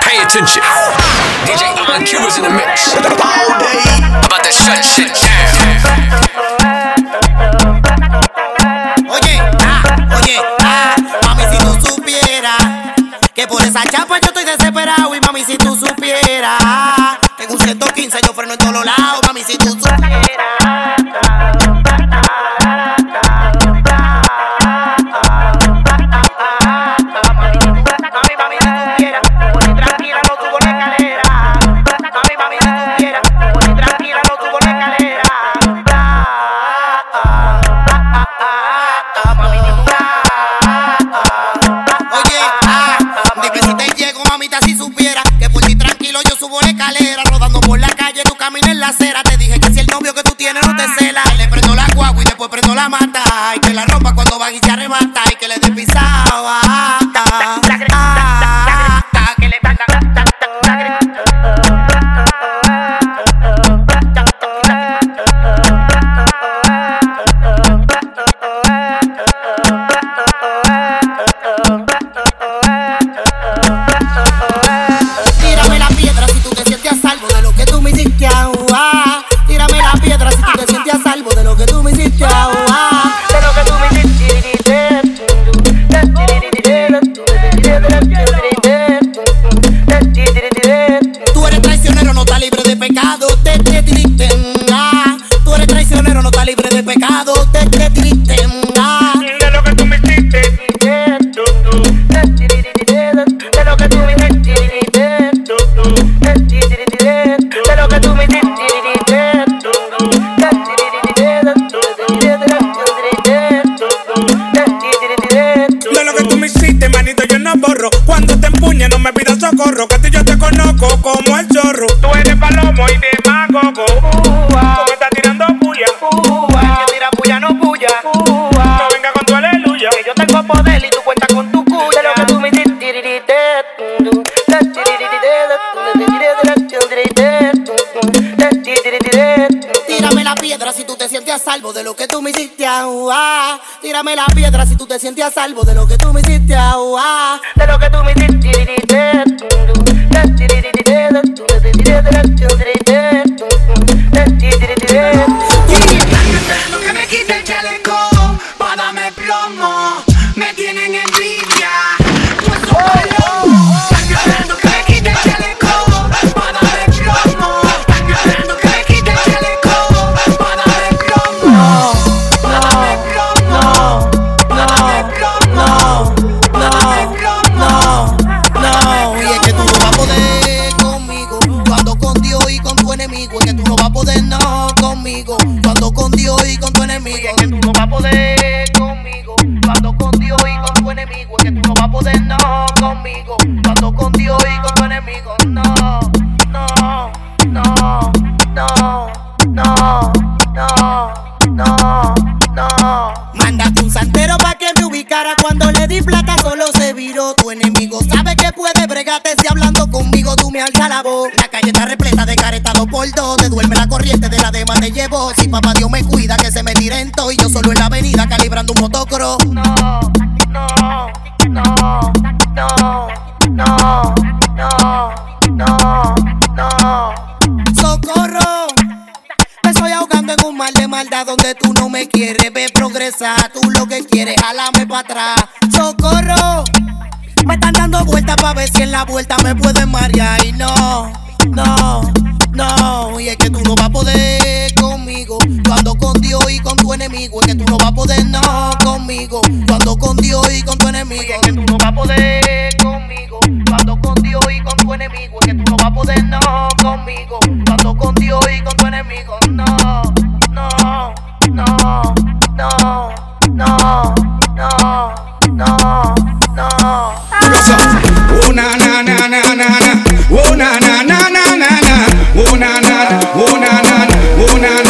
Pay attention. DJ On Q is in the mix. About to shut shit down. Oye, ah, oye, ah, mami, si tú supieras que por esa chapa yo estoy desesperado. Y mami, si tú supieras, tengo un 115, yo freno en todos lados. Mami, si tú supieras. poder y tú cuentas con tu cura. De lo que tú me Tírame la piedra si tú te sientes a salvo de lo que tú me hiciste a. Tírame la piedra si tú te sientes a salvo de lo que tú me hiciste a. De lo que tú me hiciste. papá Dios me cuida que se me tiren todo y yo solo en la avenida calibrando un motocro. No, no, no, no, no, no, no, no. Socorro, me estoy ahogando en un mal de maldad donde tú no me quieres ver progresar, tú lo que quieres jalame para atrás. Socorro, me están dando vueltas para ver si en la vuelta me pueden marear y no, no, no, y es que tú no vas a poder enemigo. Es que tú no vas a poder no, conmigo. Yo con Dios y con tu enemigo. Es que tú no vas a poder conmigo. Yo con Dios y con tu enemigo. Es que tú no vas a poder no, conmigo. Yo con Dios y con tu enemigo. No, no, no, no, no, no, no, no. Una na na na na na. Una na na na na na. Una na na na na. Una na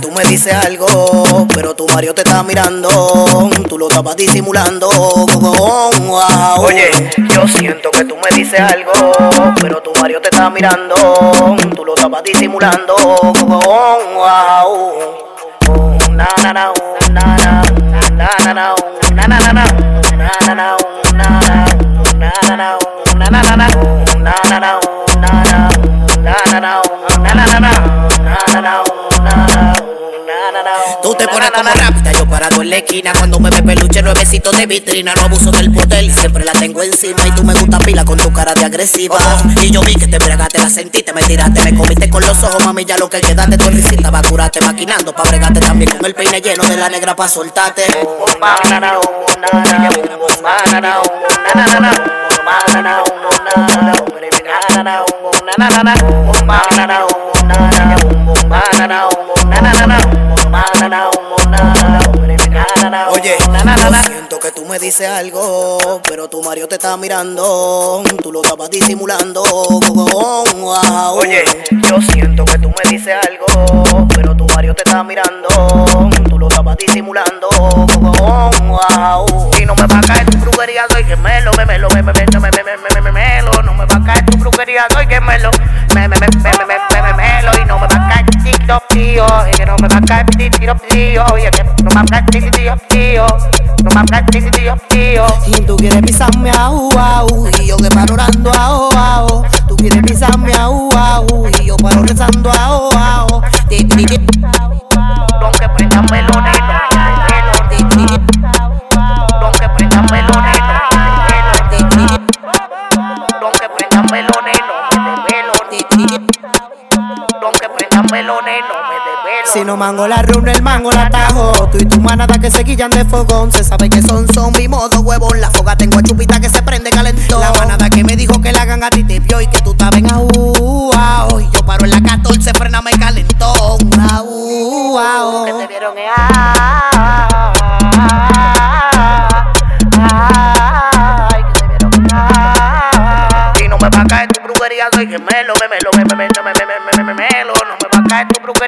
Tú me dices algo, pero tu Mario te está mirando. Tú lo estabas disimulando. Oye, yo siento que tú me dices algo, pero tu Mario te está mirando. Tú lo estabas disimulando. Na na na na na na na na na na na na na na te pones como rápida, yo parado en la esquina Cuando me ve peluche, nuevecito de vitrina No abuso del poder, siempre la tengo encima Y tú me gusta pila con tu cara de agresiva Y yo vi que te bregaste, la sentiste, me tiraste Me comiste con los ojos, mami, ya lo que queda de tu risita Va a curarte maquinando, pa' bregarte también Con el peine lleno de la negra pa' soltarte Oye, siento que tú me dices algo, pero tu Mario te está mirando, tú lo estabas disimulando. Oye, yo siento que tú me dices algo, pero tu Mario te está mirando, tú lo estabas disimulando. Y no me va a caer tu brujería, soy gemelo, me melo, me me me me me me melo, no me va a caer tu brujería, soy gemelo, me me me me me tiro y que no me va a caer tiro tío, y que no me va a caer tiro tío, no me va a caer tiro tío. Y tú quieres pisarme au au, y yo que paro orando au au. Tú quieres pisarme au au, y yo paro rezando au au. Ti, ti, ti. Mango la runa, el mango la tajo. Tú y tu manada que se guillan de fogón. Se sabe que son zombie modo huevón. La foga tengo a chupita que se prende calentón. La manada que me dijo que la ganga a ti te vio y que tú estabas en au, au. Y yo paro en la 14, frena me calentón.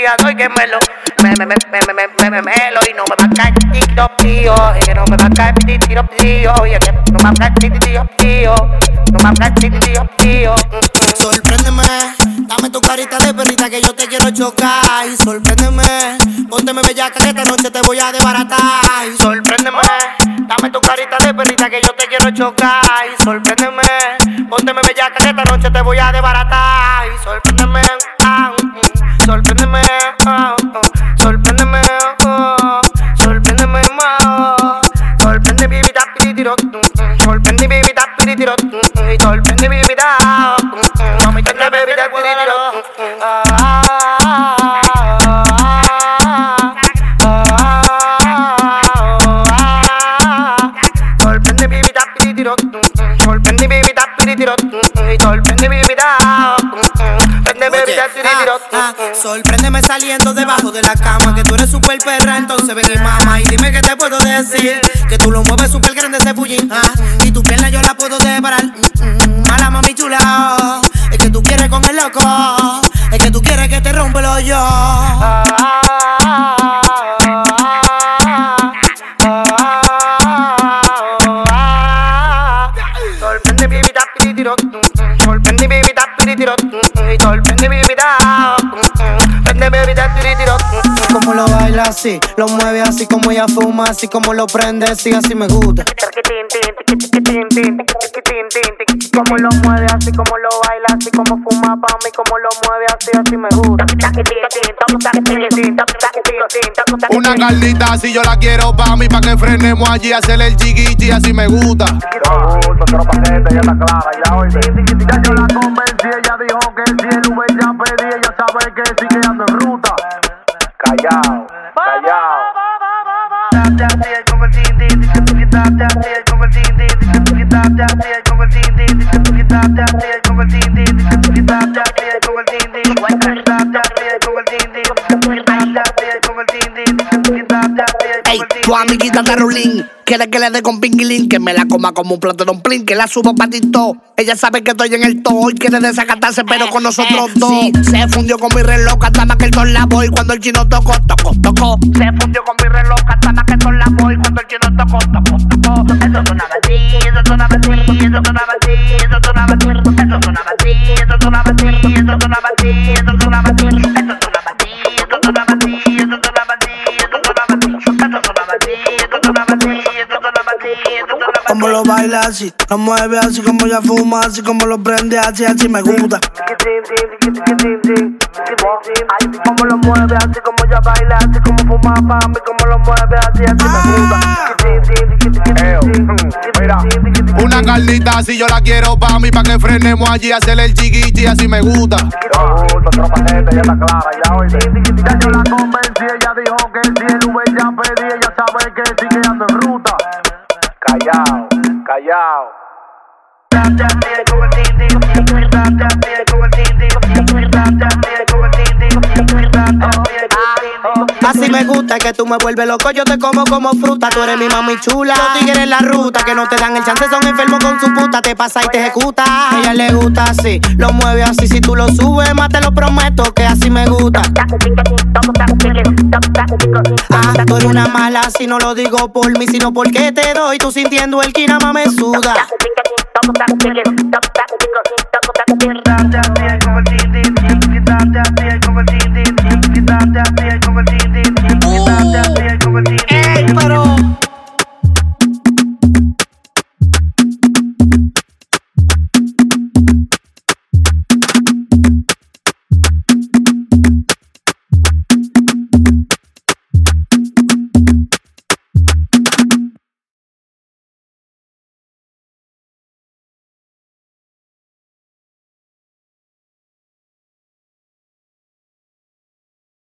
Caer tu brujería, soy gemelo, me me me me me me me me melo y no me va a caer tiro tío, y que no me va a caer tiro y que no me va a caer tiro tío, no me va a caer tiro. Sorpréndeme, dame tu carita de perrita que yo te quiero chocar. Y sorpréndeme, pónteme bellaca que esta noche te voy a desbaratar. Y sorpréndeme, dame tu carita de perrita que yo te quiero chocar. Y sorpréndeme, pónteme bellaca que esta noche te voy a desbaratar. Y sorpréndeme, Sorpréndeme, oh, oh. sorpréndeme, oh, oh. sorpréndeme más. Oh, oh. Sorprende mi vida, piritiro, sorprende mi vida, piritiro, sorprende mi vida. No me canta, bebida, piritiro. Sorpréndeme saliendo debajo de la cama Que tú eres super perra, entonces ven y mama Y dime qué te puedo decir Que tú lo mueves super grande ese bullín Y tu pierna yo la puedo deparar mm, mm, Mala mami chula. Es que tú quieres con el loco Es que tú quieres que te rompe el hoyo Como lo baila así, lo mueve así como ella fuma, así como lo prende, sí, así me gusta. Como lo mueve así, como lo baila así, como fuma pa' mí, como lo mueve así, así me gusta. Una carnita así yo la quiero pa' mí, pa' que frenemos allí, hacerle el chiquichi, así me gusta. Ya yo la convencí, ella dijo que si el Uber ya pedí, ella sabe que sí que ando en ruta. Callao, callao. Date tu amiguita Tarulín quiere que le dé con pinguilín, que me la coma como un plato de un plin, que la suba patito. Ella sabe que estoy en el to y quiere desacatarse, pero con nosotros eh, dos. Se fundió con mi reloj hasta más que el sol la voy cuando el chino tocó, tocó, tocó. Se fundió con mi reloj hasta más que el sol la voy cuando el chino tocó, tocó, tocó. Eso es una eso es una eso es una. Baila así, lo mueve así, como ella fuma así, como lo prende así, así me gusta. Como lo mueve así, como ella baila así, como fuma pa' mí, como lo mueve así, así me gusta. Mira, Una carnita así yo la quiero pa' mí, pa' que frenemos allí, hacerle el chiquichi, así me gusta. ya está clara, ya oye. Ya yo la convencí, ella dijo que si el Uber ya Así me gusta que tú me vuelves loco, yo te como como fruta. Tú eres mi mami chula. Los tigres en la ruta que no te dan el chance, son enfermos con su puta. Te pasa y te ejecuta. A ella le gusta así, lo mueve así. Si tú lo subes, más te lo prometo que así me gusta. Ah, tú una mala, si no lo digo por mí, sino porque te doy. Tú sintiendo el kinama me suda.